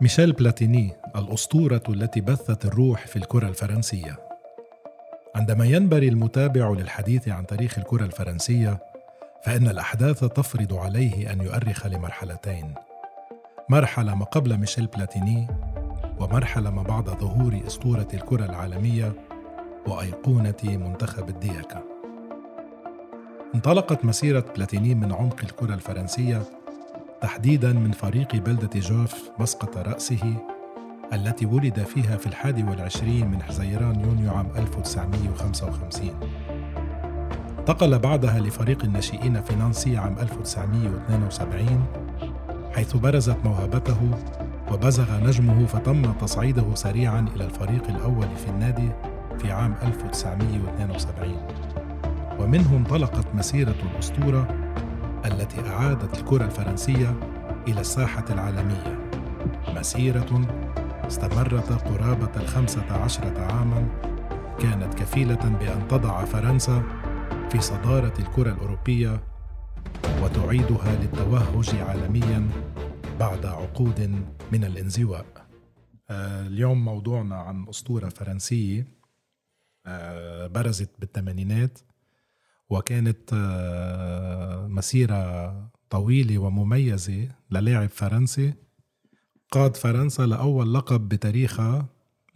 ميشيل بلاتيني الأسطورة التي بثت الروح في الكرة الفرنسية. عندما ينبري المتابع للحديث عن تاريخ الكرة الفرنسية فإن الأحداث تفرض عليه أن يؤرخ لمرحلتين. مرحلة ما قبل ميشيل بلاتيني ومرحلة ما بعد ظهور أسطورة الكرة العالمية وأيقونة منتخب الدياكا. انطلقت مسيرة بلاتيني من عمق الكرة الفرنسية تحديدا من فريق بلدة جوف مسقط رأسه التي ولد فيها في الحادي والعشرين من حزيران يونيو عام 1955 انتقل بعدها لفريق الناشئين في نانسي عام 1972 حيث برزت موهبته وبزغ نجمه فتم تصعيده سريعا إلى الفريق الأول في النادي في عام 1972 ومنه انطلقت مسيرة الأسطورة التي أعادت الكرة الفرنسية إلى الساحة العالمية. مسيرة استمرت قرابة الخمسة عشرة عاما. كانت كفيلة بأن تضع فرنسا في صدارة الكرة الأوروبية وتعيدها للتوهج عالميا بعد عقود من الانزواء. آه، اليوم موضوعنا عن أسطورة فرنسية آه، برزت بالثمانينات. وكانت آه، مسيرة طويلة ومميزة للاعب فرنسي قاد فرنسا لأول لقب بتاريخها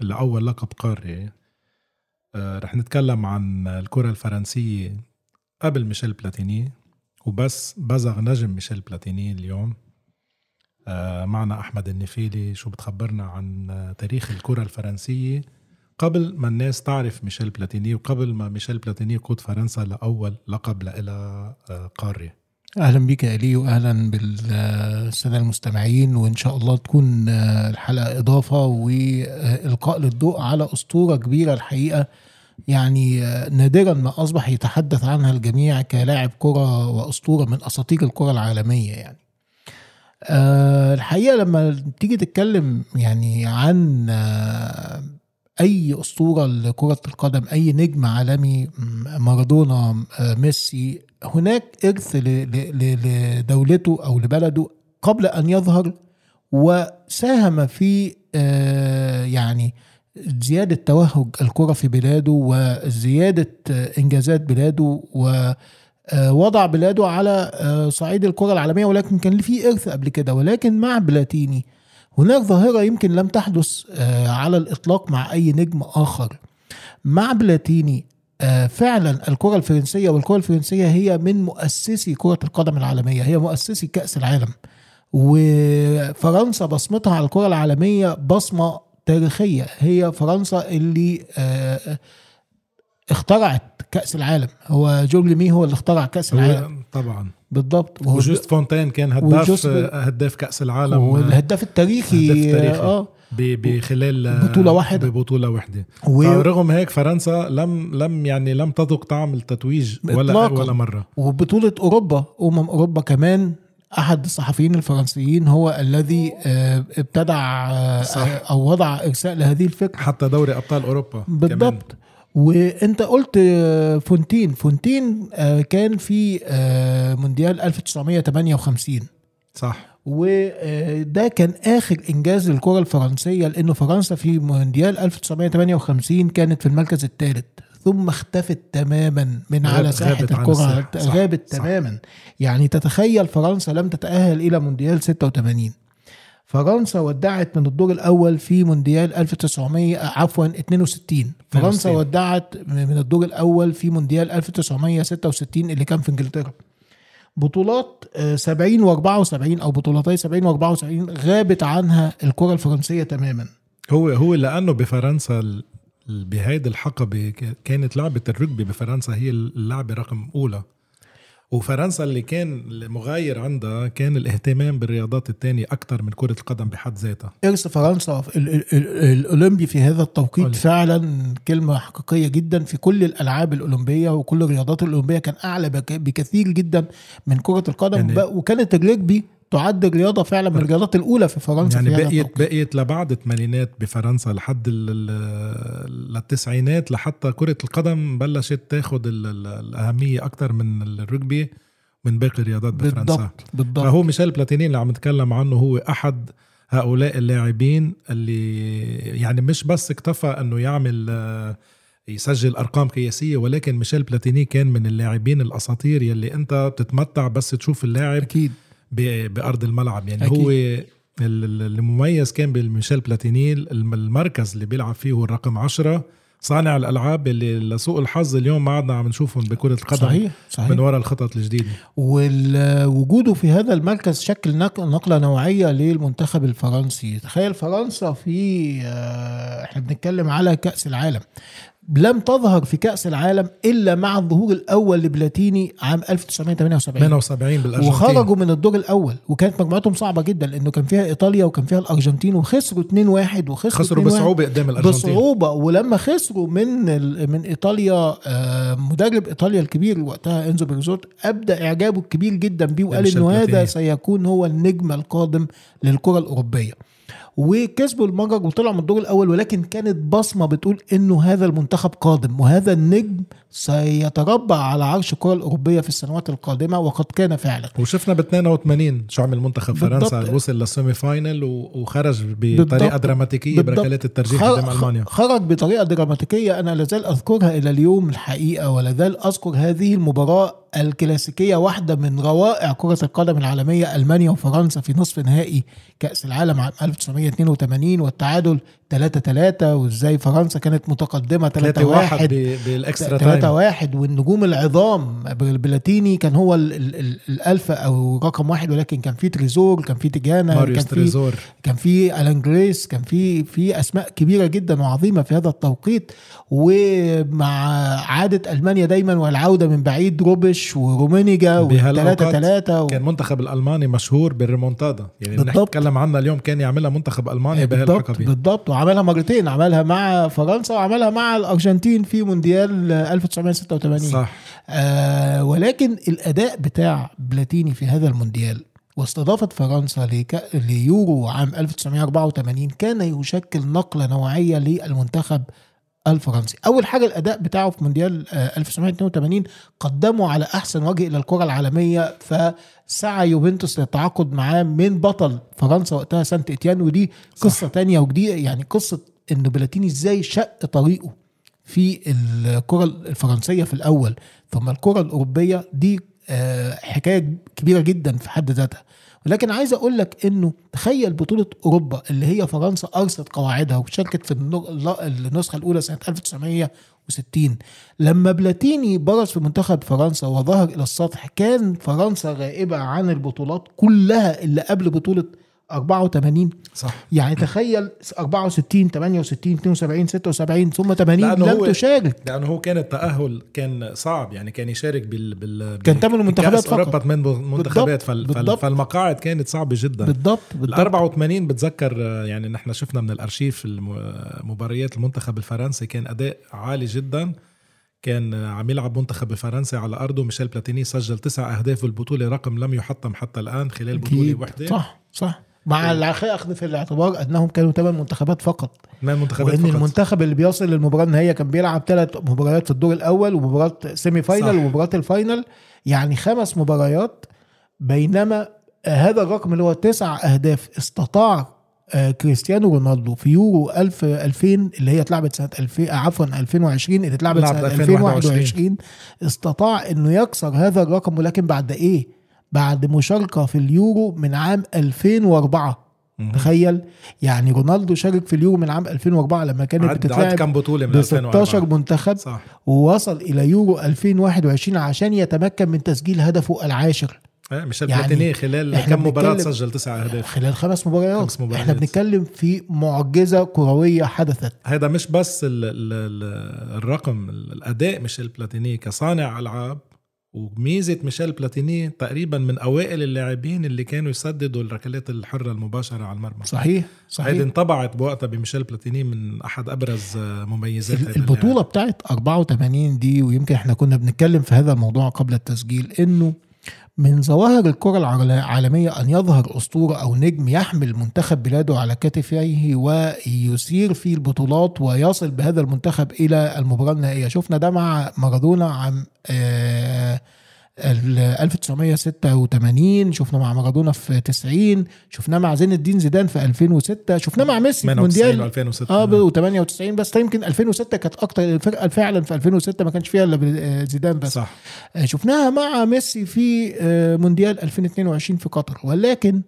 لأول لقب قاري. آه، رح نتكلم عن الكرة الفرنسية قبل ميشيل بلاتيني وبس بزغ نجم ميشيل بلاتيني اليوم. آه، معنا أحمد النفيلي شو بتخبرنا عن تاريخ الكرة الفرنسية؟ قبل ما الناس تعرف ميشيل بلاتيني وقبل ما ميشيل بلاتيني يقود فرنسا لأول لقب لها قاري أهلا بك يا إلي واهلا بالسادة المستمعين وإن شاء الله تكون الحلقة إضافة وإلقاء للضوء على أسطورة كبيرة الحقيقة. يعني نادرا ما أصبح يتحدث عنها الجميع كلاعب كرة وأسطورة من أساطير الكرة العالمية يعني. الحقيقة لما تيجي تتكلم يعني عن أي أسطورة لكرة القدم أي نجم عالمي مارادونا ميسي هناك إرث لدولته أو لبلده قبل أن يظهر وساهم في يعني زيادة توهج الكرة في بلاده وزيادة إنجازات بلاده ووضع بلاده على صعيد الكرة العالمية ولكن كان في إرث قبل كده ولكن مع بلاتيني هناك ظاهرة يمكن لم تحدث على الإطلاق مع أي نجم آخر. مع بلاتيني فعلا الكرة الفرنسية والكرة الفرنسية هي من مؤسسي كرة القدم العالمية هي مؤسسي كأس العالم. وفرنسا بصمتها على الكرة العالمية بصمة تاريخية هي فرنسا اللي اخترعت كأس العالم. هو جورج مي هو اللي اخترع كأس العالم. طبعا. بالضبط. وجوست فونتين كان هداف هداف كأس العالم. والهداف التاريخي هداف تاريخي. آه. بخلال بطولة واحدة. ببطولة واحدة. و... رغم هيك فرنسا لم لم يعني لم تذق طعم التتويج ولا ولا مرة. وبطولة أوروبا أمم أوروبا كمان أحد الصحفيين الفرنسيين هو الذي ابتدع صح. أو وضع إرساء لهذه الفكرة. حتى دوري أبطال أوروبا بالضبط. كمان. وانت قلت فونتين. فونتين كان في مونديال 1958 صح. وده كان آخر إنجاز للكرة الفرنسية لأنه فرنسا في مونديال 1958 كانت في المركز الثالث. ثم اختفت تماما من على ساحة الكرة. غابت تماما. يعني تتخيل فرنسا لم تتأهل إلى مونديال 86 فرنسا ودعت من الدور الأول في مونديال 1900 عفوا 62 فرنسا ودعت من الدور الأول في مونديال 1966 اللي كان في إنجلترا. بطولات 70 و74 أو بطولتي 70 و74 غابت عنها الكرة الفرنسية تماما. هو هو لأنه بفرنسا بهيدي الحقبة كانت لعبة الركبي بفرنسا هي اللعبة رقم أولى. وفرنسا اللي كان مغاير عندها كان الاهتمام بالرياضات الثانية أكثر من كرة القدم بحد ذاتها. إرث فرنسا الأولمبي في هذا التوقيت أولي. فعلا كلمة حقيقية جدا في كل الألعاب الأولمبية وكل الرياضات الأولمبية كان أعلى بكثير جدا من كرة القدم. يعني وكانت الرجبي تعد الرياضة فعلا من الرياضات الأولى في فرنسا يعني في بقيت بقيت لبعد الثمانينات بفرنسا لحد للتسعينات لحتى كرة القدم بلشت تاخذ الأهمية أكثر من الرجبي من باقي الرياضات بفرنسا. بالضبط بالضبط. فهو ميشيل بلاتيني اللي عم نتكلم عنه هو أحد هؤلاء اللاعبين اللي يعني مش بس اكتفى إنه يعمل آه، يسجل أرقام قياسية ولكن ميشيل بلاتيني كان من اللاعبين الأساطير يلي أنت بتتمتع بس تشوف اللاعب أكيد. بأرض الملعب. يعني أكيد. هو المميز كان بالميشيل بلاتيني الم- المركز اللي بيلعب فيه هو الرقم 10 صانع الألعاب اللي لسوء الحظ اليوم ما عدنا عم نشوفهم بكرة القدم صحيح صحيح. من وراء الخطط الجديدة. ووجوده في هذا المركز شكل نق- نقلة نوعية للمنتخب الفرنسي. تخيل فرنسا في آه، إحنا بنتكلم على كأس العالم. لم تظهر في كأس العالم إلا مع الظهور الأول لبلاتيني عام 1978 78 بالأرجنتين. وخرجوا من الدور الأول وكانت مجموعتهم صعبة جدا لأنه كان فيها إيطاليا وكان فيها الأرجنتين وخسروا 2-1 وخسروا خسروا 2-1 بصعوبة قدام الأرجنتين. بصعوبة. ولما خسروا من من إيطاليا آه، مدرب إيطاليا الكبير وقتها إنزو بيرزوت أبدى إعجابه الكبير جدا بيه وقال إنه هذا. سيكون هو النجم القادم للكرة الأوروبية. وكسبوا المجر وطلعوا من الدور الأول ولكن كانت بصمة بتقول إنه هذا المنتخب قادم وهذا النجم سيتربع على عرش الكرة الأوروبية في السنوات القادمة وقد كان فعلا وشفنا ب 82 شو عمل منتخب فرنسا. وصل لل semi final وخرج بطريقة. دراماتيكية. بركلات الترجيح قدام ألمانيا خرج بطريقة دراماتيكية أنا لازال أذكرها إلى اليوم الحقيقة ولازال أذكر هذه المباراة الكلاسيكية واحدة من روائع كرة القدم العالمية ألمانيا وفرنسا في نصف نهائي كأس العالم عام 1982 والتعادل 3 3 وإزاي فرنسا كانت متقدمة 3 3 1 1 بال extra 3 time 1 والنجوم العظام بلاتيني كان هو ال- ال- ال- الألفا أو رقم واحد ولكن كان في تريزور كان في تيجانا كان في تريزور. كان في ألان جريس كان في في أسماء كبيرة جدا وعظيمة في هذا التوقيت. ومع عادة ألمانيا دايما والعودة من بعيد روبش ورومينيجا بهالأوقات والثلاثه ثلاثة و... كان منتخب الالماني مشهور بالريمونتادا. يعني بالضبط. بالضبط. نتكلم عنها اليوم كان يعملها منتخب المانيا بهالحقبه بالضبط. وعملها مرتين عملها مع فرنسا وعملها مع الأرجنتين في مونديال 1986 صح. آه ولكن الأداء بتاع بلاتيني في هذا المونديال واستضافة فرنسا لك... ليورو عام 1984 كان يشكل نقلة نوعية للمنتخب الفرنسي. أول حاجة الأداء بتاعه في مونديال آه، 1982 قدمه على أحسن وجه إلى الكرة العالمية فسعى يوفنتوس للتعاقد معاه من بطل فرنسا وقتها سانت إتيان ودي قصة تانية وجديدة يعني قصة إن بلاتيني إزاي شق طريقه في الكرة الفرنسية في الأول. ثم الكرة الأوروبية دي آه، حكاية كبيرة جدا في حد ذاتها. ولكن عايز أقول لك إنه تخيل بطولة أوروبا اللي هي فرنسا أرست قواعدها وشاركت في النسخة الأولى سنة 1960 لما بلاتيني برز في منتخب فرنسا وظهر إلى السطح كان فرنسا غائبة عن البطولات كلها اللي قبل بطولة 84 صح. يعني تخيل 64 68 72 76 ثم 80 لأنه لم هو- تشارك. لأنه هو كان التأهل كان صعب يعني كان يشارك بال بال كان تمن المنتخبات كأس فقط. أوروبا من منتخبات. فال... بالضبط. فالمقاعد كانت صعبة جدا. بالضبط ال بالضبط 84 بتذكر يعني نحن شفنا من الأرشيف مباريات المنتخب الفرنسي كان أداء عالي جدا. كان عم يلعب منتخب فرنسا على أرضه. ميشيل بلاتيني سجل تسع أهداف بالبطولة رقم لم يحطم حتى الآن خلال بطولة. واحدة صح صح. مع الأخ- اخذ في الاعتبار أنهم كانوا ثمان منتخبات فقط من المنتخبات وإن فقط المنتخب اللي بيصل للمباراة النهائيه كان بيلعب ثلاث مباريات في الدور الأول ومباراة semi final صح. ومباراة ال final يعني خمس مباريات بينما هذا الرقم اللي هو تسع أهداف استطاع آه، كريستيانو رونالدو في يورو 1000 2000 اللي هي اتلعبت سنة 2000 آه، عفوا 2020 اللي اتلعبت لعب سنة 2021. 2021 استطاع إنه يكسر هذا الرقم ولكن بعد إيه؟ بعد مشاركة في اليورو من عام 2004 مهم. تخيل؟ يعني رونالدو شارك في اليورو من عام 2004 لما كانت بتتلعب كم بطولة من ب 16 2004 منتخب صح. ووصل إلى يورو 2021 عشان يتمكن من تسجيل هدفه العاشر. آه، ميشيل يعني خلال كم مباراة سجل تسع أهداف. خلال خمس مباريات. خمس مباريات. إحنا بنتكلم في معجزة كروية حدثت. هذا مش بس ال ال ال الرقم الأداء ميشيل بلاتيني كصانع ألعاب وميزة ميشيل بلاتيني تقريبا من أوائل اللاعبين اللي كانوا يسددوا الركلات الحرة المباشرة على المرمى. صحيح هيدي صحيح انطبعت بوقتها بميشيل بلاتيني من أحد أبرز مميزات هذا البطولة بتاعت 84 دي ويمكن إحنا كنا بنتكلم في هذا الموضوع قبل التسجيل إنه من ظواهر الكرة العالمية أن يظهر أسطورة أو نجم يحمل منتخب بلاده على كتفيه ويسير في البطولات ويصل بهذا المنتخب إلى المباراة النهائية. شفنا ده مع مارادونا عام آه 1986 شفنا مع مارادونا في 90 شفناه مع زين الدين زيدان في 2006 شفناه مع ميسي في 98 مونديال. 2006 آه و98 بس يمكن 2006 كانت أكتر الفرقه فعلا في 2006 ما كانش فيها إلا زيدان بس. صح. آه، شفناها مع ميسي في آه، مونديال 2022 في قطر. ولكن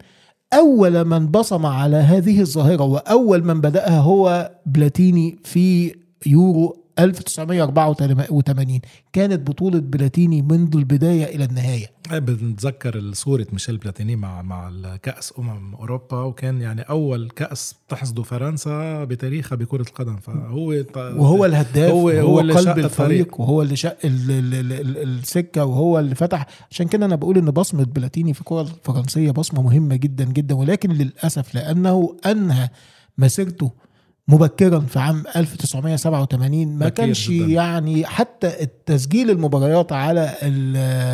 أول من بصم على هذه الظاهرة وأول من بدأها هو بلاتيني في يورو 1984 كانت بطولة بلاتيني منذ البداية إلى النهاية. بنتذكر صورة ميشيل بلاتيني مع مع الكأس أمم أوروبا وكان يعني أول كأس تحصده فرنسا بتاريخها بكرة القدم. فهو وهو الهداف هو- هو, هو اللي قلب شق الفريق. وهو اللي شق ال- ال- ال- ال- السكة وهو اللي فتح. عشان كده أنا بقول إن بصمة بلاتيني في الكرة الفرنسية بصمة مهمة جدا جدا ولكن للأسف لأنه أنهى مسيرته مبكرا في عام 1987 ما كانش جداً. يعني حتى التسجيل المباريات على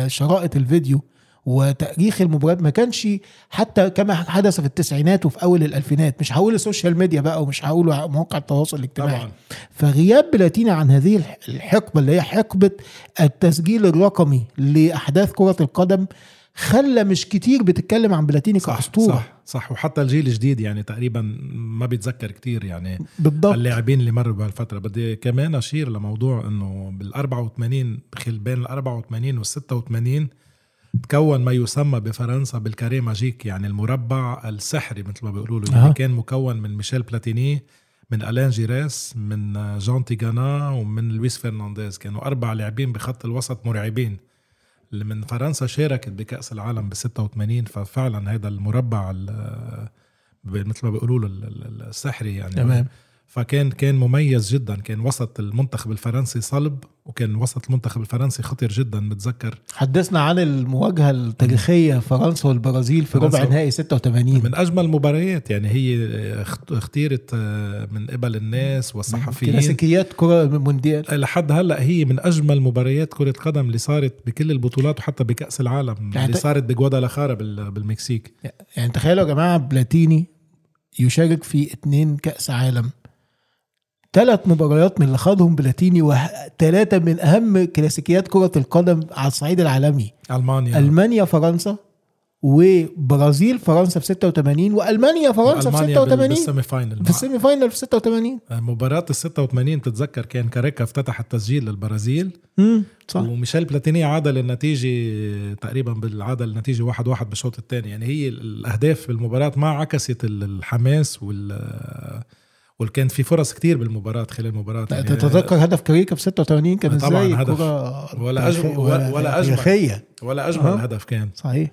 شرائط الفيديو وتأريخ المباريات ما كانش حتى كما حدث في التسعينات وفي أول الألفينات. مش هقول ال social media بقى ومش هقول مواقع التواصل الاجتماعي. طبعا. فغياب بلاتيني عن هذه الح- الحقبة اللي هي حقبة التسجيل الرقمي لأحداث كرة القدم خلى مش كتير بتتكلم عن بلاتيني صح كأسطورة. صح صح. وحتى الجيل الجديد يعني تقريبا ما بيتذكر كتير يعني بالضبط. اللاعبين اللي مروا بهالفترة. بدي كمان أشير لموضوع إنه بال 84 خل بين ال 84 وال 86 تكون ما يسمى بفرنسا بال carré magique يعني المربع السحري مثل ما بيقولوا له. اللي كان مكون من ميشيل بلاتيني من الان جيراس من جون تيغانا ومن لويس فرنانديز. كانوا أربع لاعبين بخط الوسط مرعبين. اللي من فرنسا شاركت بكأس العالم ب 86 ففعلا هذا المربع ال- مثل ما بيقولوا السحري يعني. تمام. فكان كان مميز جدا. كان وسط المنتخب الفرنسي صلب وكان وسط المنتخب الفرنسي خطير جدا بتذكر حدثنا عن المواجهة التاريخية فرنسا والبرازيل في ربع نهائي 86 من أجمل المباريات يعني هي اخت- اختيرت آه، من قبل الناس والصحفيين. كلاسيكيات كرة مونديال. لحد هلأ هي من أجمل مباريات كرة قدم اللي صارت بكل البطولات وحتى بكأس العالم يعني اللي صارت بجوادالاخارا بال- بالمكسيك. يعني تخيلوا يا جماعة بلاتيني يشارك في اتنين كأس عالم. ثلاث مباريات من اللي خاضهم بلاتيني وثلاثه من أهم كلاسيكيات كرة القدم على الصعيد العالمي. ألمانيا. ألمانيا فرنسا وبرازيل فرنسا في 86 وألمانيا فرنسا في ألمانيا بال- 86 بال semi-final في ال semi-final في 86 مباراة ال 86 بتتذكر كان كاريكا افتتح التسجيل للبرازيل. امم صح. وميشيل بلاتيني عادل النتيجة تقريبا بالعادل النتيجة واحد واحد بالشوط الثاني. يعني هي الأهداف بالمباراة ما عكست ال- الحماس وال وكان في فرص كتير بالمباراة خلال المباراة يعني تتذكر هدف كاريكا في 86 كان طبعاً إزاي هدف. كرة ولا أجمل- ولا-. تاريخية. ولا أجمل أه. هدف كان صحيح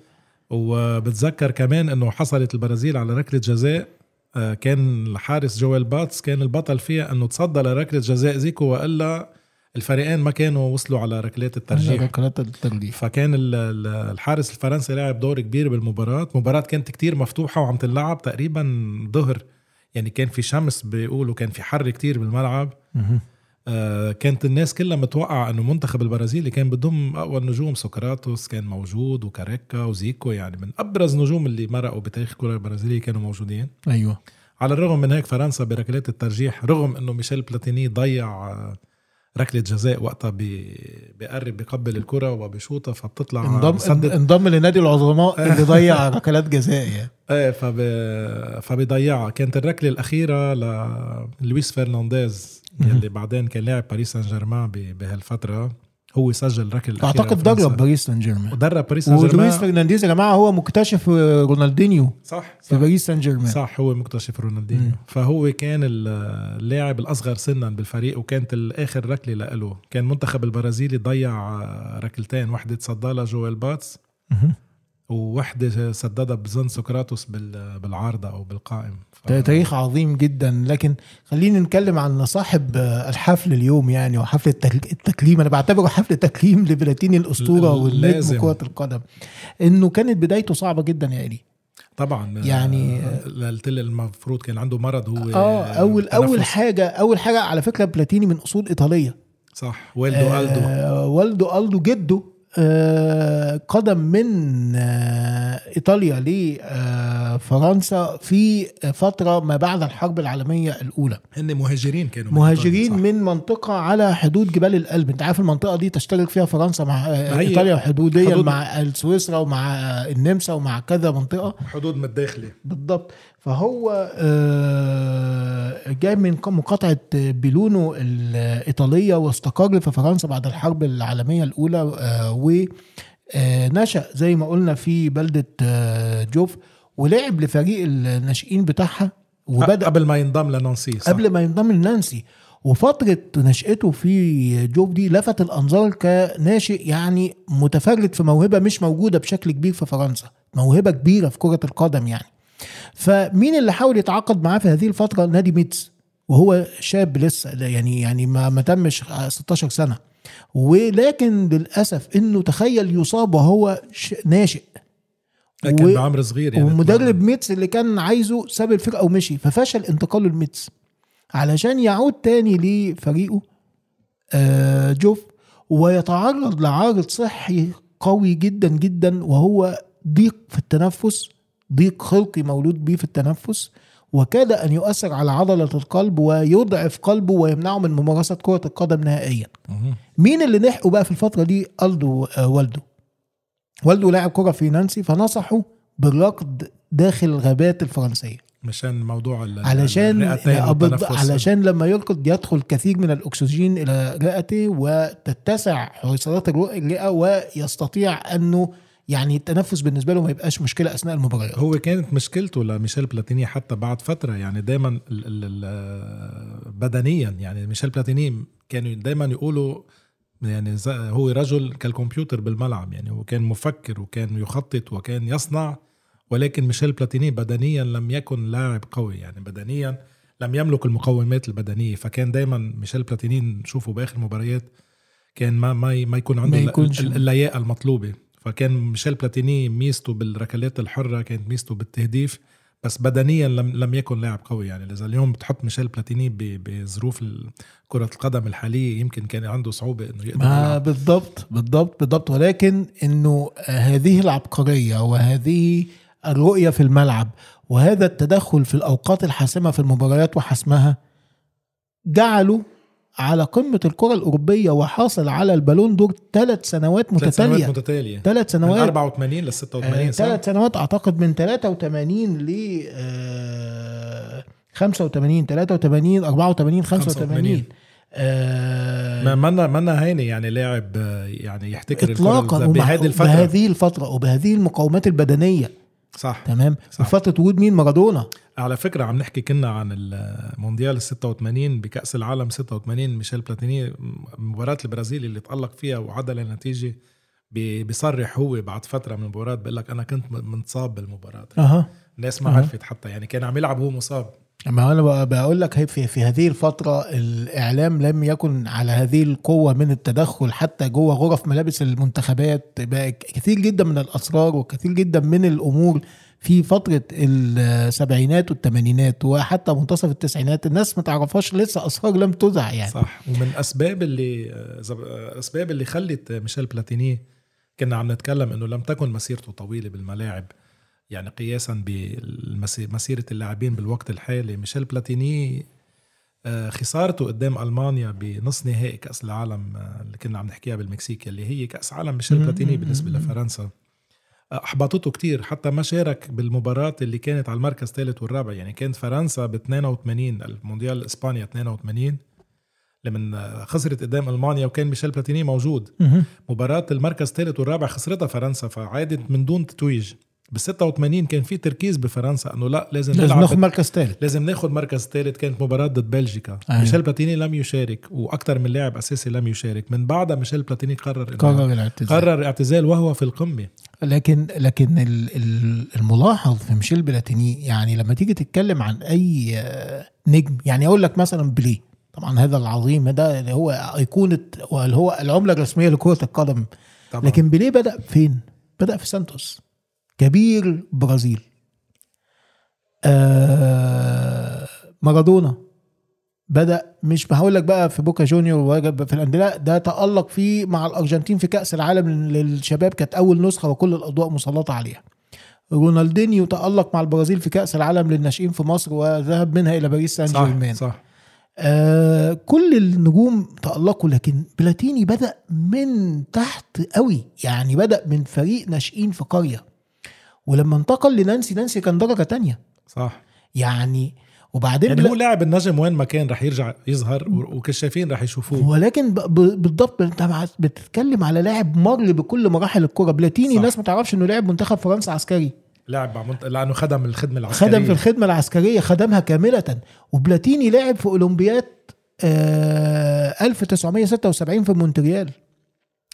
وبتذكر كمان إنه حصلت البرازيل على ركلة جزاء آه، كان الحارس جويل باتس كان البطل فيها إنه تصدى لركلة جزاء زيكو وإلا الفريقين ما كانوا وصلوا على ركلات الترجيح ركلات الترجيح فكان ال- ال- الحارس الفرنسي لعب دور كبير بالمباراة مباراة كانت كتير مفتوحة وعم تلعب تقريبا ظهر يعني كان في شمس بيقولوا كان في حر كتير بالملعب. آه، كانت الناس كلها متوقعة إنه منتخب البرازيلي كان بضم أقوى النجوم سقراطوس كان موجود وكاريكا وزيكو يعني من أبرز نجوم اللي مرقوا بتاريخ الكرة البرازيلية كانوا موجودين. أيوه. على الرغم من هيك فرنسا بركلات الترجيح رغم إنه ميشيل بلاتيني ضيع آه، ركلة جزاء وقتها بي- بيقرب بيقبل الكرة وبيشوطها فبتطلع انضم انضم لنادي العظماء اللي ضيع ركلات جزاء يعني. إيه فب... فبيضيعها. كانت الركلة الأخيرة للويس فرنانديز. اللي بعدين كان لاعب باريس سان جيرمان ب... بهالفترة. هو سجل ركله الأخيرة أعتقد. درب باريس سان جيرمان ودرب باريس سان ولويس جيرمان فرنانديز يا جماعة هو مكتشف رونالدينيو صح في صح, باريس سان جيرمان صح هو مكتشف رونالدينيو. مم. فهو كان اللاعب الأصغر سنا بالفريق وكانت الآخر ركلة لإله. كان منتخب البرازيلي ضيع ركلتين. واحدة تصدى لها جويل باتس. وواحدة سددها بظن سقراطوس بال... بالعارضة أو بالقائم. تاريخ عظيم جدا. لكن خلينا نتكلم عن صاحب الحفل اليوم يعني وحفل التك- التكريم أنا بعتبره حفل تكريم لبلاتيني الأسطورة والنجم. كره القدم. إنه كانت بدايته صعبة جدا يا إلي. طبعا. يعني- قلت المفروض كان عنده مرض هو آه اول أول تنفس. حاجة أول حاجة على فكرة بلاتيني من أصول إيطالية. صح. والده آه والده ألدو جده قدم من آه، إيطاليا لفرنسا في فترة ما بعد الحرب العالمية الأولى. هن مهاجرين كانوا من مهاجرين إيطاليا، من منطقة على حدود جبال الألب. أنت عارف المنطقة دي تشترك فيها فرنسا مع آه، إيطاليا حدوديا حدود- مع سويسرا ومع آه، النمسا ومع كذا منطقة. حدود من الداخلي بالضبط. فهو آه، جاي من مقاطعة بيلونو الإيطالية واستقر في فرنسا بعد الحرب العالمية الأولى ونشأ زي ما قلنا في بلدة آه، جوف ولعب لفريق الناشئين بتاعها وبدأ قبل ما ينضم لنانسي صح؟ قبل ما ينضم لنانسي وفترة نشأته في جوف دي لفت الأنظار كناشئ يعني متفرد في موهبة مش موجودة بشكل كبير في فرنسا موهبة كبيرة في كرة القدم يعني فمين اللي حاول يتعاقد معاه في هذه الفترة؟ نادي ميتس وهو شاب لسه يعني يعني ما ما تمش 16 سنة. ولكن للأسف إنه تخيل يصاب وهو ناشئ. كان و- بعمر صغير يعني. ومدرب ميتس اللي كان عايزه ساب الفرقة ومشي ففشل انتقاله لميتس علشان يعود تاني لفريقه آه، جوف ويتعرض لعارض صحي قوي جدا جدا وهو ضيق في التنفس. ضيق خلقي مولود به في التنفس وكاد أن يؤثر على عضلة القلب ويضعف قلبه ويمنعه من ممارسة كره القدم نهائيا. مين اللي لحقه بقى في الفترة دي ألدو آه، والده والده لاعب كرة في نانسي فنصحه بالركض داخل الغابات الفرنسية مشان موضوع علشان. علشان لما يركض يدخل كثير من الأكسجين إلى رئته وتتسع حويصلات الرئ- الرئة ويستطيع أنه يعني التنفس بالنسبة له ما يبقاش مشكلة أثناء المباريات. هو كانت مشكلته لميشيل بلاتيني حتى بعد فترة يعني دائما بدنيا يعني ميشيل بلاتيني كانوا دائما يقولوا يعني هو رجل كالكمبيوتر بالملعب يعني هو كان مفكر وكان يخطط وكان يصنع ولكن ميشيل بلاتيني بدنيا لم يكن لاعب قوي يعني بدنيا لم يملك المقومات البدنية. فكان دائما ميشيل بلاتيني نشوفه بآخر مباريات كان ما ما ما يكون عنده ما يكونش. ال- اللياقة المطلوبة. فكان ميشيل بلاتيني ميزته بالركلات الحرة كانت ميزته بالتهديف بس بدنيا لم لم يكن لاعب قوي يعني. إذا اليوم بتحط ميشيل بلاتيني بظروف كرة القدم الحالية يمكن كان عنده صعوبة إنه يقدر ما يلعب. بالضبط بالضبط بالضبط. ولكن إنه هذه العبقرية وهذه الرؤية في الملعب وهذا التدخل في الأوقات الحاسمة في المباريات وحسمها جعله على قمة الكرة الأوروبية وحاصل على البالون دور ثلاث سنوات ثلاث سنوات متتالية. متتالية. ثلاث من سنوات. 84 ل 86 صح؟ ثلاث سنوات أعتقد من 83 ل آه، 85 83 84 85 آه، منا منا هيني يعني لاعب آه، يعني يحتكر اطلاقا بهذه الفترة. بهذه الفترة وبهذه المقاومات البدنية. صح. تمام. صح. وفترة وجود مين؟ مارادونا. على فكرة عم نحكي كنا عن المونديال ال 86 بكأس العالم 86 ميشيل بلاتيني مباراة البرازيل اللي تألق فيها وعدل النتيجة بي- بيصرح هو بعد فترة من المباراة بيقول لك أنا كنت متصاب بالمباراة. أها. الناس ما أها. عرفت حتى يعني كان عم يلعب وهو مصاب. ما أنا بقول لك في في هذه الفترة الإعلام لم يكن على هذه القوة من التدخل حتى جوه غرف ملابس المنتخبات بقى كثير جدا من الأسرار وكثير جدا من الأمور في فترة السبعينات والثمانينات وحتى منتصف التسعينات الناس ما تعرفهاش لسه أسرار لم تذع يعني. صح. ومن أسباب اللي أسباب اللي خلت ميشيل بلاتيني كنا عم نتكلم إنه لم تكن مسيرته طويلة بالملاعب يعني قياسا بمسيرة اللاعبين بالوقت الحالي. ميشيل بلاتيني آه، خسارته قدام ألمانيا بنص نهائي كأس العالم آه، اللي كنا عم نحكيها بالمكسيك اللي هي كأس عالم ميشيل بلاتيني بالنسبة. لفرنسا. آه، أحبطته كتير حتى ما شارك بالمباراة اللي كانت على المركز الثالث والرابع. يعني كانت فرنسا ب 82 المونديال إسبانيا 82 لما خسرت قدام ألمانيا وكان ميشيل بلاتيني موجود. مهم. مباراة المركز الثالث والرابع خسرتها فرنسا فعادت من دون تتويج. بال 86 كان في تركيز بفرنسا إنه لا لازم, لازم ناخد مركز ثالث لازم ناخد مركز ثالث كانت مباراة ضد بلجيكا. أيوة. ميشيل بلاتيني لم يشارك وأكثر من لاعب أساسي لم يشارك. من بعدها ميشيل بلاتيني قرر قرر الاعتزال. قرر اعتزال وهو في القمة. لكن لكن ال- ال- الملاحظ في ميشيل بلاتيني يعني لما تيجي تتكلم عن أي نجم يعني أقول لك مثلا بليه طبعا هذا العظيم ده اللي هو أيقونة واللي هو العملة الرسمية لكرة القدم. طبعا. لكن بليه بدأ فين؟ بدأ في سانتوس. كبير برازيل. آه مارادونا بدأ مش هقول لك بقى في بوكا جونيور في الأندية لا ده تألق فيه مع الأرجنتين في كأس العالم للشباب كانت أول نسخة وكل الأضواء مسلطة عليها. رونالدينيو تألق مع البرازيل في كأس العالم للناشئين في مصر وذهب منها إلى باريس سان جيرمان. صح صح. آه كل النجوم تألقوا لكن بلاتيني بدأ من تحت قوي يعني بدأ من فريق ناشئين في قرية. ولما انتقل لنانسي نانسي كان درجة تانية. صح. يعني وبعدين يعني هو لاعب النجم وين ما كان رح يرجع يظهر وكشافين رح يشوفوه. ولكن ب- ب- بالضبط انت بتتكلم على لاعب مر بكل مراحل الكرة. بلاتيني صح. الناس ما تعرفش إنه لاعب منتخب فرنسا عسكري. لاعب منت... لأنه خدم الخدمة العسكرية. خدم في الخدمة العسكرية خدمها كاملة. وبلاتيني لعب في أولمبياد آه 1976 في مونتريال.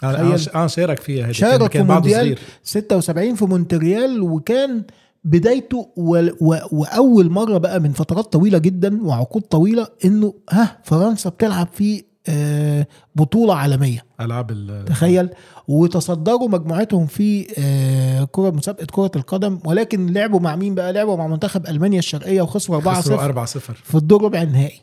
أنا أنا شارك فيها شارك كان, في مونديال صغير. 76 في مونتريال وكان بدايته و... و... وأول مرة بقى من فترات طويلة جدا وعقود طويلة إنه ها فرنسا بتلعب في آه، بطولة عالمية. ألعاب ال... تخيل. وتصدروا مجموعتهم في آه، كرة مسابقة كرة القدم ولكن لعبوا مع مين بقى؟ لعبوا مع منتخب ألمانيا الشرقية وخسروا 4 خسروا 0 4 0 في الدور ربع النهائي.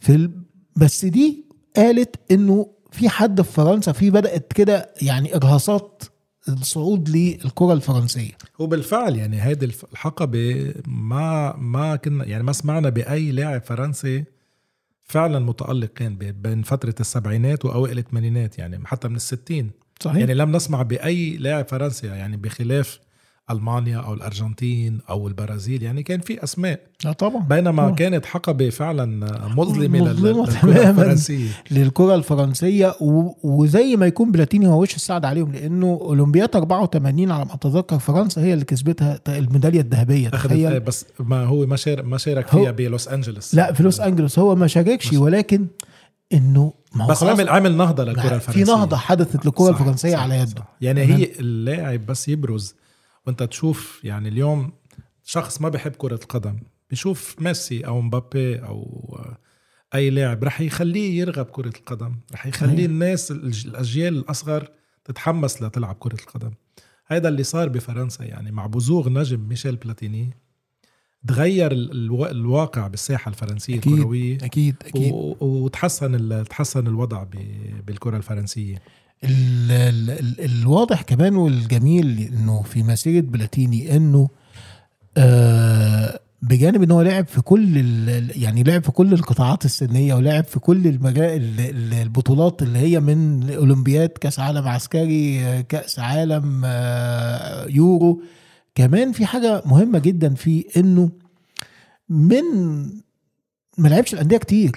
في ال... بس دي قالت إنه في حد في فرنسا في بدأت كده يعني إرهاصات الصعود للكرة الفرنسية. وبالفعل يعني هيدي الحقبه ما ما كنا يعني ما سمعنا بأي لاعب فرنسي فعلا متالق كان بين فترة السبعينات وأوائل الثمانينات يعني حتى من الستين. صحيح. يعني لم نسمع بأي لاعب فرنسي يعني بخلاف ألمانيا أو الأرجنتين أو البرازيل يعني كان في أسماء لا طبعا بينما آه. كانت حقبة فعلا مظلمة مظلمة للكرة تماماً. الفرنسية للكرة الفرنسية. وزي ما يكون بلاتيني هو وش السعد عليهم لأنه اولمبياد 84 على ما أتذكر فرنسا هي اللي كسبتها الميدالية الذهبية تخيل بس ما هو ما شارك ما شارك فيها بلوس أنجلوس لا في لوس أنجلوس هو ما شاركش ولكن إنه ما هو بس خلاص عمل عمل نهضة للكرة في الفرنسية نهضه حدثت للكرة الفرنسية صح، على يده صح. يعني. هي اللاعب بس يبرز وانت تشوف يعني اليوم شخص ما بيحب كرة القدم بيشوف ميسي أو مبابي أو أي لاعب رح يخليه يرغب كرة القدم رح يخليه. الناس الأجيال الأصغر تتحمس لتلعب كرة القدم هذا اللي صار بفرنسا يعني مع بزوغ نجم ميشيل بلاتيني تغير ال- الوا- الواقع بالساحة الفرنسية أكيد. الكروية أكيد أكيد وتحسن تحسن الوضع ب- بالكرة الفرنسية ال ال ال الواضح كمان والجميل إنه في مسيرة بلاتيني إنه آه بجانب إن هو لعب في كل يعني لعب في كل القطاعات السنية ولعب في كل المجال ال- ال- البطولات اللي هي من أولمبياد كأس عالم عسكري آه، كأس عالم آه، يورو. كمان في حاجة مهمة جدا في إنه من ما لعبش الأندية كتير.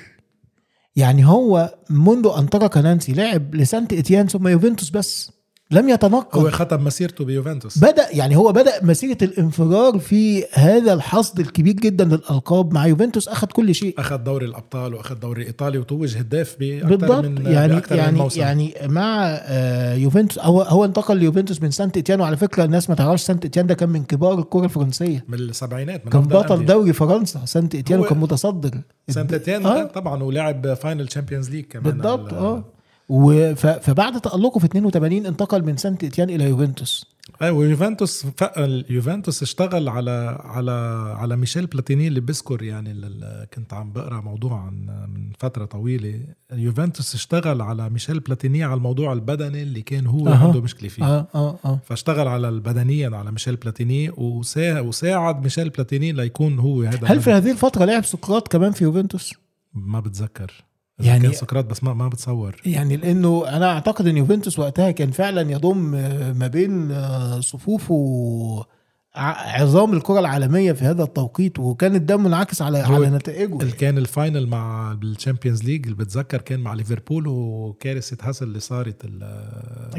يعني هو منذ أن ترك نانسي لعب لسانت إتيان ثم يوفنتوس بس. لم يتنقل. هو ختم مسيرته بيوفنتوس. بدأ يعني هو بدأ مسيرة الانفجار في هذا الحصد الكبير جدا للألقاب مع يوفنتوس. أخذ كل شيء. أخذ دوري الأبطال وأخذ دوري الايطالي وتوج هداف بأكثر من يعني بأكثر من يعني موسم. يعني مع آه، يوفنتوس هو هو انتقل ليوفنتوس من سانت إتيان. وعلى فكرة الناس ما تعرفش سانت إتيان ده كان من كبار الكرة الفرنسية. من السبعينات من كان بطل. دوري فرنسا. سانت إتيان وكان متصدر. سانت إتيان آه. طبعا ولاعب final Champions League كمان. بالضبط ال- آه. فبعد تألقه في 82 انتقل من سانت إتيان إلى يوفنتوس. أيوه يوفنتوس يوفنتوس اشتغل على على على ميشيل بلاتيني اللي بذكر يعني ال- ال- كنت عم بقرأ موضوع عن من فترة طويلة. يوفنتوس اشتغل على ميشيل بلاتيني على الموضوع البدني اللي كان هو أها. عنده مشكلة فيه. آه آه آه فاشتغل على البدنيا على ميشيل بلاتيني وسا- وساعد ميشيل بلاتيني ليكون هو هذا هل في هذه الفترة لعب سقراط كمان في يوفنتوس؟ ما بتذكر. يعني- كان سقراط بس ما ما بتصور. يعني لأنه أنا أعتقد إن يوفنتوس وقتها كان فعلا يضم آه، ما بين آه، صفوفه عظام الكرة العالمية في هذا التوقيت وكان ده منعكس على على نتائجه. كان ال final مع ال Champions League اللي بتذكر كان مع ليفربول وكارثة هيسل اللي صارت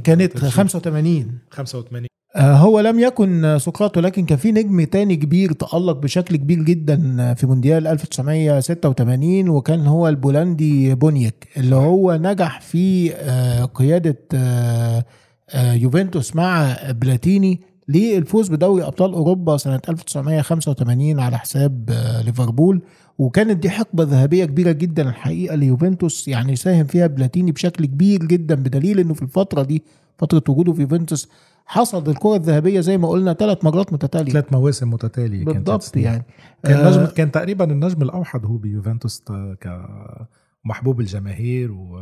كانت الشيء. 85 85 آه، هو لم يكن سقراط ولكن كان في نجم تاني كبير تألق بشكل كبير جدا في مونديال 1986 وكان هو البولندي بونيك اللي هو نجح في آه، قيادة آه، آه، يوفنتوس مع بلاتيني للفوز بدوري أبطال أوروبا سنة 1985 على حساب آه، ليفربول. وكانت دي حقبة ذهبية كبيرة جدا الحقيقة ليوفنتوس يعني ساهم فيها بلاتيني بشكل كبير جدا بدليل إنه في الفترة دي فترة وجوده في يوفنتوس حصد الكرة الذهبية زي ما قلنا ثلاث مرات متتالية. ثلاث مواسم متتالية بالضبط. يعني. كان آه، نجم كان تقريبا النجم الأوحد هو بيوفنتوس كمحبوب الجماهير و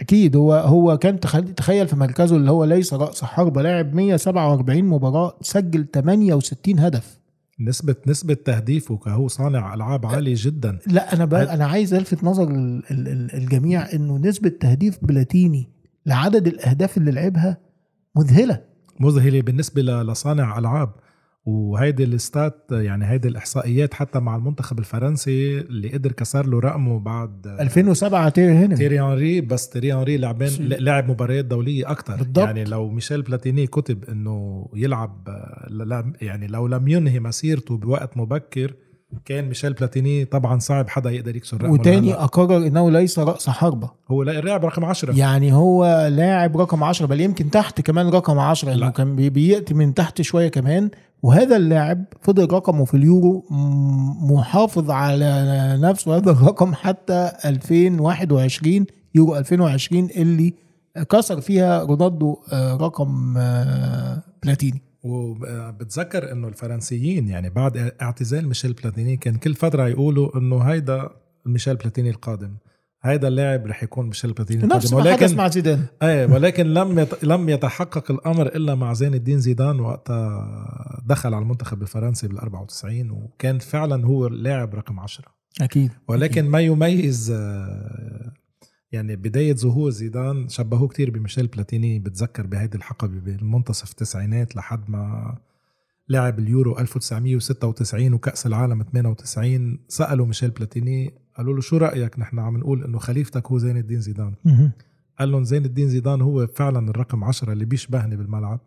أكيد هو هو كان تخيل, في مركزه اللي هو ليس رأس حربة لاعب 147 مباراة سجل 68 هدف. نسبة نسبة تهديفه كهو صانع ألعاب عالية جدا. لا أنا بقى أنا عايز ألفت نظر ال- ال- ال- الجميع إنه نسبة تهديف بلاتيني لعدد الأهداف اللي لعبها مذهلة. مذهلة بالنسبة ل- لصانع ألعاب. وهيدي ال stats يعني هيدي الإحصائيات حتى مع المنتخب الفرنسي اللي قدر كسر له رقمه بعد 2007 تيري هنري. تيري هنري. بس تيري هنري. لعبين لعب مباريات دولية أكتر. بالضبط. يعني لو ميشيل بلاتيني كتب إنه يلعب يعني لو لم ينهي مسيرته بوقت مبكر كان ميشيل بلاتيني طبعا صعب حدا يقدر يكسر رقمه وتاني. اقرر إنه ليس رأس حربة. هو لا- اللاعب رقم 10 يعني هو لاعب رقم 10 بل يمكن تحت كمان رقم 10 لا. انه كان بي- بيأتي من تحت شوية كمان. وهذا اللاعب فضل رقمه في اليورو محافظ على نفسه. هذا الرقم حتى 2021 يورو 2020 اللي كسر فيها رونالدو آه، رقم آه، بلاتيني. وبتذكر إنه الفرنسيين يعني بعد اعتزال ميشيل بلاتيني كان كل فترة يقولوا إنه هيدا ميشيل بلاتيني القادم. هيدا اللاعب رح يكون ميشيل بلاتيني نفس القادم. ما حدث ولكن مع زيدان. إيه ولكن لم يت... لم يتحقق الأمر إلا مع زين الدين زيدان وقتها دخل على المنتخب الفرنسي بال 94 وكان فعلا هو اللاعب رقم 10 أكيد ولكن ما يميز يعني بداية ظهور زيدان شبهوه كتير بميشيل بلاتيني بتذكر بهيدي الحقبة بالمنتصف التسعينات لحد ما لعب اليورو 1996 وكأس العالم 98 سألوا ميشيل بلاتيني قالوا له شو رأيك نحن عم نقول إنه خليفتك هو زين الدين زيدان. قال لهم زين الدين زيدان هو فعلا الرقم عشرة اللي بيشبهني بالملعب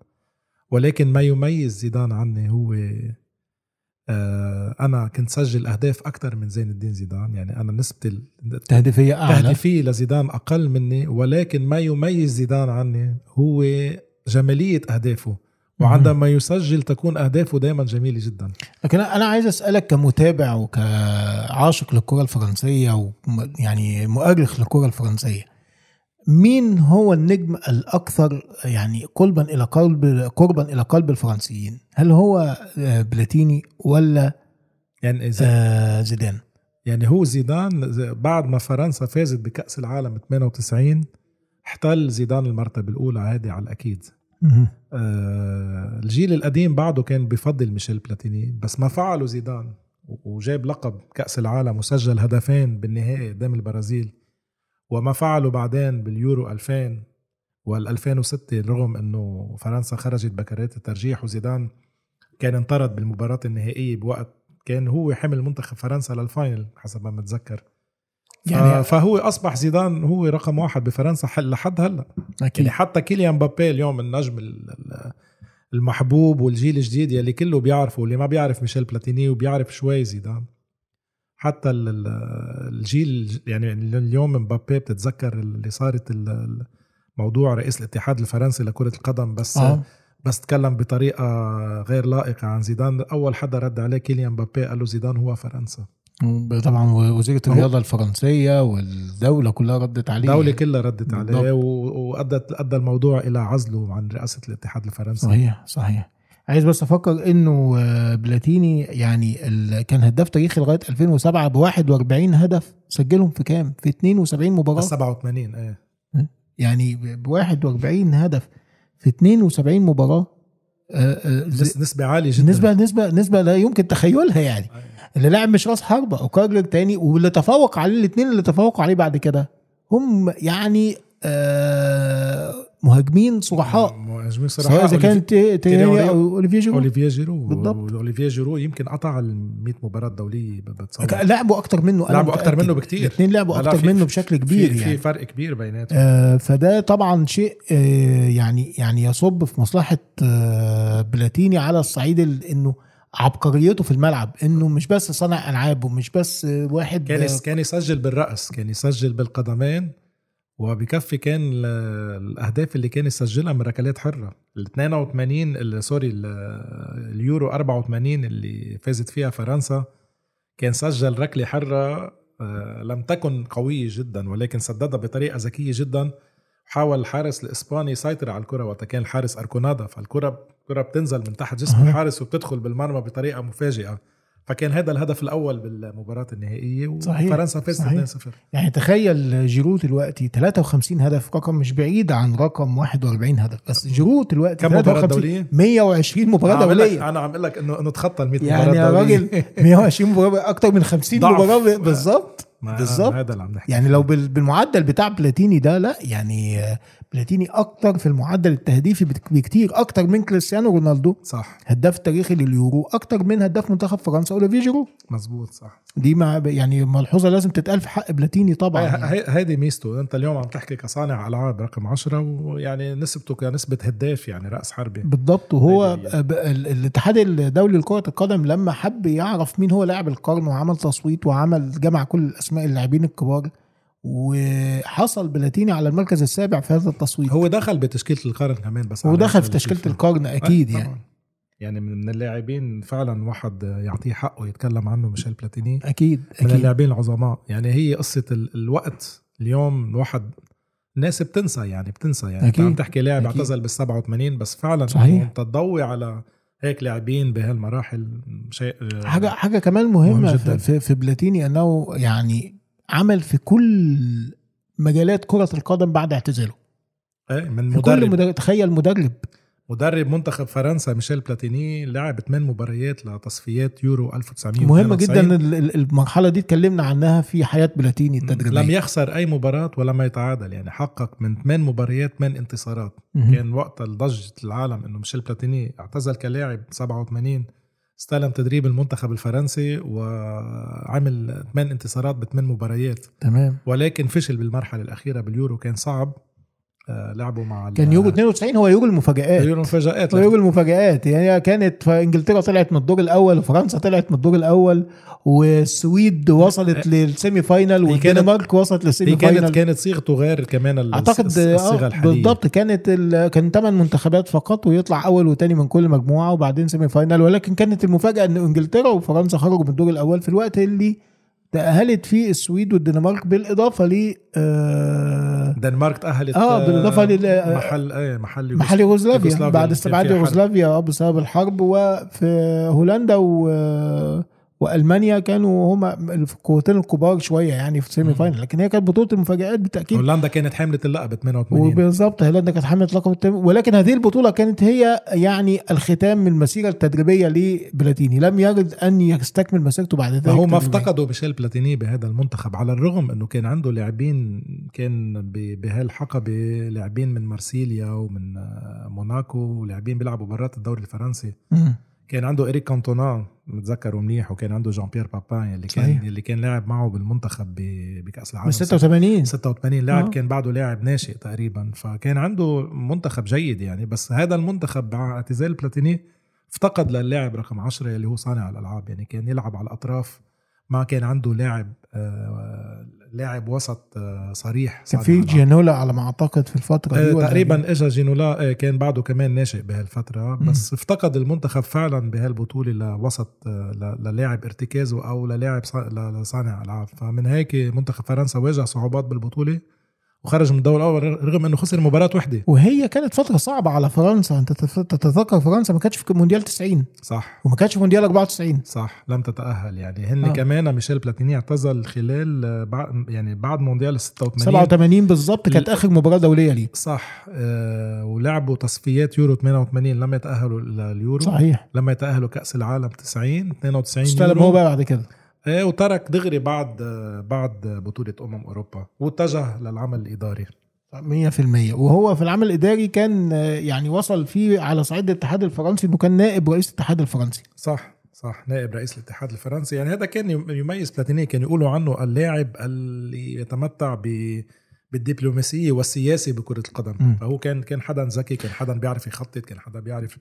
ولكن ما يميز زيدان عني هو أنا كنت سجل أهداف أكثر من زين الدين زيدان. يعني أنا نسبتي ال- تهديفيه أعلى. تهديفية لزيدان أقل مني ولكن ما يميز زيدان عني هو جمالية أهدافه. وعندما يسجل تكون أهدافه دائما جميلة جدا. لكن أنا عايز أسألك كمتابع وكعاشق للكرة الفرنسية ويعني مؤرخ للكرة الفرنسية مين هو النجم الأكثر يعني قربا إلى قلب قربا إلى قلب الفرنسيين؟ هل هو آه، بلاتيني ولا يعني إذا آه، زيدان؟ يعني هو زيدان بعد ما فرنسا فازت بكأس العالم 98 احتل زيدان المرتبة الأولى هذه على الأكيد. مهم. آه الجيل القديم بعده كان بفضل ميشيل بلاتيني بس ما فعله زيدان وجاب لقب كأس العالم وسجل هدفين بالنهائي قدام البرازيل. وما فعله بعدين باليورو 2000 وال 2006 رغم إنه فرنسا خرجت بكرات الترجيح وزيدان كان انطرد بالمباراة النهائية بوقت كان هو حمل منتخب فرنسا لل final حسب ما متذكر. يعني فهو أصبح زيدان هو رقم واحد بفرنسا لحد هلا. أكيد. يعني حتى كيليان مبابي اليوم النجم ال- ال- المحبوب والجيل الجديد يلي كله بيعرفه واللي ما بيعرف ميشيل بلاتيني وبيعرف شوي زيدان. حتى ال- ال- الجيل يعني اليوم مبابي بتتذكر اللي صارت موضوع رئيس الاتحاد الفرنسي لكرة القدم بس آه. بس تكلم بطريقة غير لائقة عن زيدان. أول حدا رد عليه كيليان مبابي قال له زيدان هو فرنسا. طبعا وزيرة الرياضة الفرنسية والدولة كلها ردت عليه. الدولة كلها ردت. عليه وأدت أدى الموضوع إلى عزله عن رئاسة الاتحاد الفرنسي. صحيح صحيح. عايز بس أفكر انه آه، بلاتيني يعني ال- كان هداف تاريخي لغاية 2007 ب 41 هدف سجلهم في كام؟ في 72 مباراة. بس 87 إيه. يعني ب 41 هدف في 72 مباراة. آه، آه، نسبة عالية جدا. نسبة نسبة نسبة لا يمكن تخيلها يعني. أيوة. اللي لاعب مش راس حربة اكرر تاني واللي تفوق عليه الاثنين اللي تفوقوا عليه بعد كده هم يعني آه مهاجمين صرحاء مهاجمين سواء صراحة إذا كان تي- تيري أو اوليفيه جيرو. اوليفييه جيرو. بالضبط. اوليفييه جيرو يمكن قطع ال 100 مباراة دولية ب- بتصور لعبوا أكتر منه لعبوا متأكد. منه بكتير. الاثنين لعبوا في- منه بشكل كبير في, يعني. في فرق كبير بيناتهم. آه، فده طبعا شيء آه، يعني يعني يصب في مصلحة آه، بلاتيني على الصعيد ال- إنه عبقريته في الملعب إنه مش بس صانع ألعاب ومش بس واحد كان آه، كان يسجل بالرأس كان يسجل بالقدمين. وبكفي كان ال- الأهداف اللي كان يسجلها من ركلات حرة. ال 82 ال- سوري ال- اليورو 84 اللي فازت فيها فرنسا كان سجل ركلة حرة آه، لم تكن قوية جدا ولكن سددها بطريقة ذكية جدا. حاول الحارس الإسباني يسيطر على الكرة وقتها كان الحارس اركونادا فالكره الكرة بتنزل من تحت جسم. الحارس وبتدخل بالمرمى بطريقة مفاجئة. فكان هذا الهدف الأول بالمباراة النهائية. وفرنسا فازت صحيح. 2-0 يعني تخيل جيرو دلوقتي 53 هدف رقم مش بعيد عن رقم 41 هدف بس جيرو دلوقتي كم مباراة 53 دولية؟ 120 مباراة أنا دولية أنا عم أقول لك انه إنه تخطى ال 100 يعني مباراة يا دولية. راجل 120 مباراة أكتر من 50 ضعف. مباراة بالظبط بالظبط هذا اللي عم نحكي يعني لو بال- بالمعدل بتاع بلاتيني ده لا يعني بلاتيني أكتر في المعدل التهديفي بك- بكتير أكتر من كريستيانو رونالدو. صح. هداف تاريخي لليورو أكتر من هداف منتخب فرنسا. اوليفيه جيرو. مزبوط صح. دي مع يعني ملحوظة لازم تتقال في حق بلاتيني طبعا يعني. هي- هيدي ميزته. أنت اليوم عم تحكي كصانع ألعاب رقم 10 ويعني نسبته كنسبة هداف يعني رأس حربي. بالضبط. وهو الاتحاد الدولي لكرة القدم لما حب يعرف مين هو لاعب القرن وعمل تصويت وعمل جمع كل الاسماء اللاعبين الكبار وحصل بلاتيني على المركز السابع في هذا التصويت هو دخل بتشكيلة القرن كمان بس هو دخل في. تشكيلة القرن أكيد آه، يعني. يعني من من اللاعبين فعلا واحد يعطيه حقه يتكلم عنه ميشيل بلاتيني أكيد من أكيد اللاعبين العظماء يعني هي قصة ال- الوقت اليوم الواحد الناس بتنسى يعني بتنسى يعني أكيد. عم تحكي لاعب أكيد. اعتزل بال 87 بس فعلا صحيح. أنت تضوي على هيك لاعبين بهالمراحل شيء حاجة حاجة كمان مهم مهمه جداً. في, في, في بلاتيني إنه يعني عمل في كل مجالات كرة القدم بعد اعتزاله. إيه من مدرب. مدرب. تخيل مدرب. مدرب منتخب فرنسا ميشيل بلاتيني لعب ثمان مباريات لتصفيات يورو 1992 مهمة جدا ال- ال- المرحلة دي اتكلمنا عنها في حياة بلاتيني لم التدريبية. يخسر أي مباراة ولم يتعادل يعني حقق من ثمان مباريات ثمان انتصارات. مهم. كان وقت ضجة العالم إنه ميشيل بلاتيني اعتزل كلاعب 87 استلم تدريب المنتخب الفرنسي وعمل ثمان انتصارات بثمان مباريات. تمام. ولكن فشل بالمرحلة الأخيرة باليورو كان صعب. لعبوا مع كان يورو 92 هو يورو المفاجآت. يورو مفاجآت هو يورو المفاجآت. يعني كانت إنجلترا طلعت من الدور الأول وفرنسا طلعت من الدور الأول والسويد وصلت لل semi-final هي كانت- والدنمارك وصلت لل semi كانت final. كانت صيغته غير كمان أعتقد آه، الصيغة الحالية. بالضبط. كانت. كان ثمان منتخبات فقط ويطلع أول وثاني من كل مجموعة وبعدين semi-final. ولكن كانت المفاجأة إن إنجلترا وفرنسا خرجوا من الدور الأول في الوقت اللي تأهلت فيه السويد والدنمارك بالإضافة ل آه، الدنمارك تأهلت آه، بالإضافة لل- محل إيه محل محل يوغوسلافيا بعد استبعاد. يوغوسلافيا آه، بسبب الحرب وفي هولندا و وألمانيا كانوا هما القوتين الكبار شوية يعني في ال semi. final لكن هي كانت بطولة المفاجآت بالتأكيد هولندا كانت حاملة اللقب 88 وبالظبط هولندا كانت حامله لقب ولكن هذه البطولة كانت هي يعني الختام من المسيره التدريبية لبلاتيني لم يرد أن يستكمل مسيرته بعد ذلك هو ما. افتقدوا ميشيل بلاتيني بهذا المنتخب على الرغم إنه كان عنده لاعبين كان بهالحقبة لاعبين من مارسيليا ومن آه، موناكو ولاعبين بيلعبوا برات الدوري الفرنسي. كان عنده اريك كانتونا متذكره منيح وكان عنده جان بيير بابان اللي كان صحيح. اللي كان لاعب معه بالمنتخب ب- بكأس العالم من 86 86 لاعب آه. كان بعده لاعب ناشئ تقريبا فكان عنده منتخب جيد يعني بس هذا المنتخب مع اعتزال بلاتيني افتقد للاعب رقم 10 اللي هو صانع الألعاب يعني كان يلعب على الأطراف ما كان عنده لاعب آه لاعب وسط آه صريح كان صانع في ألعاب. جيانولا على ما أعتقد في الفترة دي آه تقريبا اجى جينولا كان بعده كمان ناشئ بهالفترة. بس افتقد المنتخب فعلا بهالبطولة لوسط للاعب ارتكازه أو للاعب صا- ل- لصانع العاب فمن هيك منتخب فرنسا واجه صعوبات بالبطولة وخرج من الدور الأول رغم إنه خسر مباراة وحده وهي كانت فترة صعبة على فرنسا. أنت تتذكر فرنسا ما كانتش في مونديال 90 صح. وما كانتش في مونديال 94 صح. لم تتأهل يعني. هن آه. كمان ميشيل بلاتيني اعتزل خلال آه، بعد يعني بعد مونديال 86 87 بالظبط كانت آخر مباراة دولية ليه. صح. آه ولعبوا تصفيات يورو 88 لما يتأهلوا لليورو. صحيح. لما يتأهلوا كأس العالم 90 92 استلم هو بقى بعد كده. إيه وترك دغري بعد بعد بطولة أمم أوروبا واتجه للعمل الإداري. 100% وهو في العمل الإداري كان يعني وصل فيه على صعيد الاتحاد الفرنسي إنه كان نائب رئيس الاتحاد الفرنسي. صح صح نائب رئيس الاتحاد الفرنسي. يعني هذا كان يم- يميز بلاتيني كانوا يقولوا عنه اللاعب اللي يتمتع ب بالدبلوماسية والسياسة بكرة القدم. مم. فهو كان كان حدا ذكي كان حدا بيعرف يخطط كان حدا بيعرف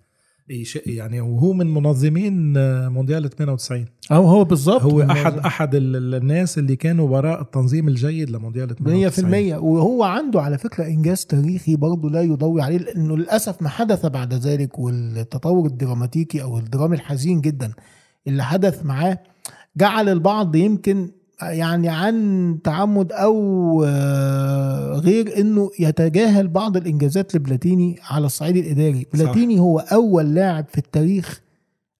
يعني وهو من منظمين آه، مونديال 98 أو هو بالظبط هو احد أحد ال- ال- الناس اللي كانوا وراء التنظيم الجيد لمونديال 98 100% وهو عنده على فكرة إنجاز تاريخي برضه لا يضوي عليه لأنه للأسف ما حدث بعد ذلك والتطور الدراماتيكي أو الدرامي الحزين جدا اللي حدث معاه جعل البعض يمكن يعني عن تعمد أو آه، غير إنه يتجاهل بعض الإنجازات لبلاتيني على الصعيد الإداري. بلاتيني هو أول لاعب في التاريخ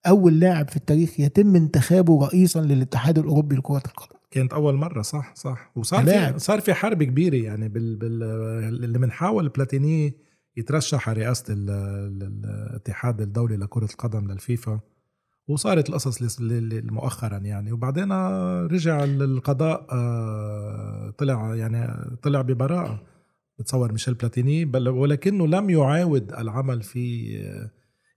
أول لاعب في التاريخ يتم انتخابه رئيسا للاتحاد الأوروبي لكرة القدم. كانت أول مرة صح صح. وصار. في صار في حرب كبيرة يعني بال, بال اللي بنحاول بلاتيني يترشح على رئاسه ال- ال- الاتحاد الدولي لكرة القدم للفيفا. وصارت القصص مؤخرا يعني. وبعدين رجع القضاء آه، طلع يعني طلع ببراءة. بتصور ميشيل بلاتيني بل ولكنه لم يعاود العمل في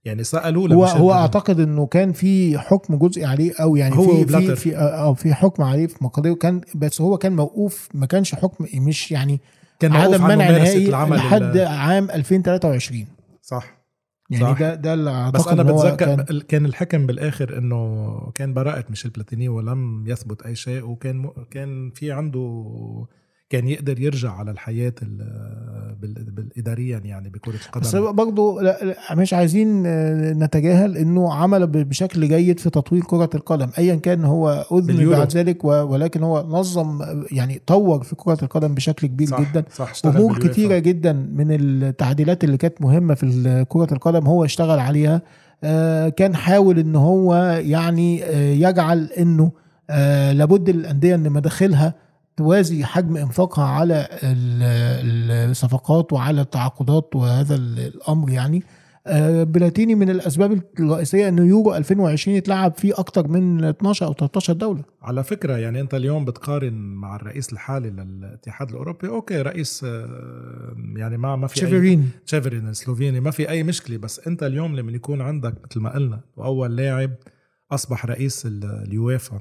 يعني سألوه هو هو. أعتقد إنه كان في حكم جزئي عليه أو يعني هو في في. في أو في حكم عليه في مقادير كان بس هو كان موقوف ما كانش حكم مش يعني كان عدم منع نهائي لحد عام 2023 صح. يعني صح. ده ده اللي بس أنا بتذكر كان كان, كان الحكم بالآخر إنه كان براءة ميشيل بلاتيني ولم يثبت أي شيء وكان م- كان في عنده كان يقدر يرجع على الحياة ال- بال- بالاداريا يعني بكرة بس القدم برضه لا- لا، مش عايزين آه، نتجاهل إنه عمل بشكل جيد في تطوير كرة القدم ايا كان هو أذن. بعد ذلك ولكن هو نظم يعني طور في كرة القدم بشكل كبير صح جدا صح امور. كتيرة جدا من التعديلات اللي كانت مهمة في كرة القدم هو اشتغل عليها آه، كان حاول إن هو يعني آه، يجعل إنه لابد الأندية إن مداخلها توازي حجم إنفاقها على ال- الصفقات وعلى التعاقدات وهذا ال- الأمر يعني. آه، بلاتيني من الأسباب الرئيسية انه يورو 2020 يتلعب فيه أكتر من 12 أو 13 دولة. على فكرة يعني أنت اليوم بتقارن مع الرئيس الحالي للاتحاد الأوروبي okay رئيس آه، يعني ما ما في أي- تشيفرين تشيفرين السلوفيني ما في أي مشكلة بس أنت اليوم لما يكون عندك مثل ما قلنا واول لاعب أصبح رئيس ال- اليويفا.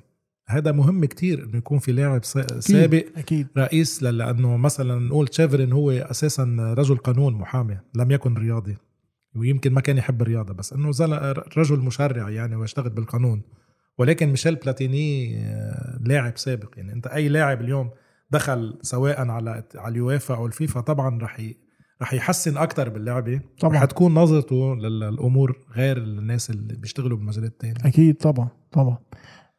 هذا مهم كتير إنه يكون في لاعب سا- سابق أكيد رئيس لأنه مثلا نقول تشيفرين هو أساسا رجل قانون محامي لم يكن رياضي ويمكن ما كان يحب الرياضة بس إنه رجل مشرع يعني ويشتغل بالقانون ولكن ميشيل بلاتيني آه، لاعب سابق يعني أنت أي لاعب اليوم دخل سواء على على اليويفا أو الفيفا طبعا رح. رح يحسن أكثر باللعبة طبعا. رح تكون نظرته للأمور غير الناس اللي بيشتغلوا بالمجالات الثانية أكيد طبعا طبعا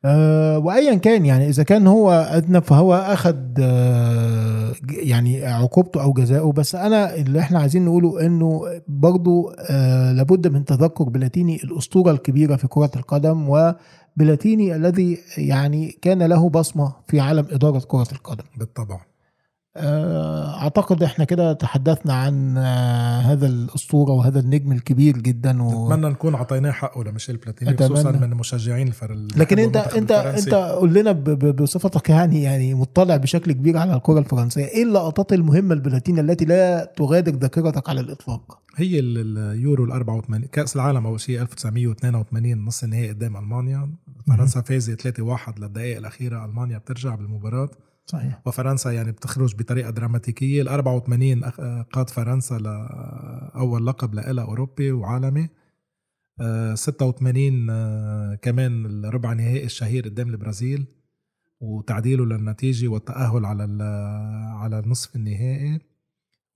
أه وايا كان يعني إذا كان هو أذنب فهو أخذ أه يعني عقوبته أو جزاؤه. بس أنا اللي إحنا عايزين نقوله إنه برضو أه لابد من تذكر بلاتيني الأسطورة الكبيرة في كرة القدم وبلاتيني الذي يعني كان له بصمة في عالم إدارة كرة القدم. بالطبع. آه، أعتقد إحنا كده تحدثنا عن آه، هذا الأسطورة وهذا النجم الكبير جدا و... اتمنى نكون أعطيناه حقه لميشيل بلاتيني أتمنى. خصوصا من مشجعين الفر لكن أنت أنت أنت قول لنا بصفتك يعني يعني مطلع بشكل كبير على الكرة الفرنسية. إيه اللقطات المهمة البلاتينيه التي لا تغادر ذاكرتك على الإطلاق؟ هي ال- اليورو ال 84 كأس العالم أول شيء 1982 نص النهائي قدام ألمانيا. فرنسا فازت 3-1 للدقائق الأخيرة. ألمانيا بترجع بالمباراة. صحيح. وفرنسا يعني بتخرج بطريقة دراماتيكية. ال 84 أخ- قاد فرنسا لاول لقب لها أوروبي وعالمي. آه، 86 آه، كمان الربع نهائي الشهير قدام البرازيل وتعديله للنتيجة والتأهل على على النصف النهائي.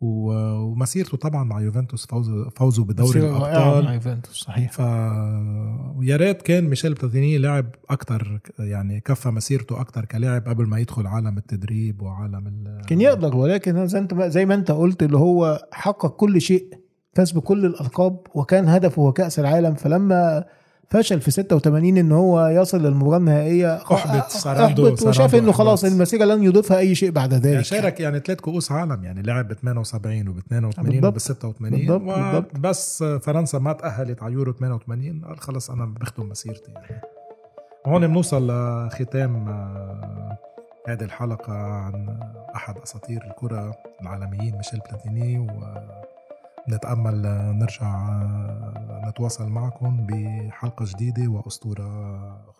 ومسيرته طبعا مع يوفنتوس فوزه فوزه بدوري رائعة مع الأبطال. يوفنتوس صحيح. ف ويا ريت كان ميشيل بلاتيني لاعب أكثر يعني كفى مسيرته أكثر كلاعب قبل ما يدخل عالم التدريب وعالم ال كان يقدر ولكن زي انت زي ما انت قلت اللي هو حقق كل شيء فاز بكل الألقاب وكان هدفه هو كأس العالم. فلما فشل في 86 إن هو يصل للمباراة النهائية أحبط، صار عنده- احبط وشاف إنه خلاص. المسيرة لن يضيفها أي شيء بعد ذلك يعني شارك يعني ثلاث كؤوس عالم يعني لعب ب 78 وب 82 بالضبط. وب 86 بالضبط، بالضبط. بس فرنسا ما تأهلت على يورو 88 قال خلص أنا بختم مسيرتي يعني هون بنوصل لختام آه، هذه الحلقة عن أحد أساطير الكرة العالميين ميشيل بلاتيني ونتأمل آه، نرجع نتواصل معكم بحلقة جديدة وأسطورة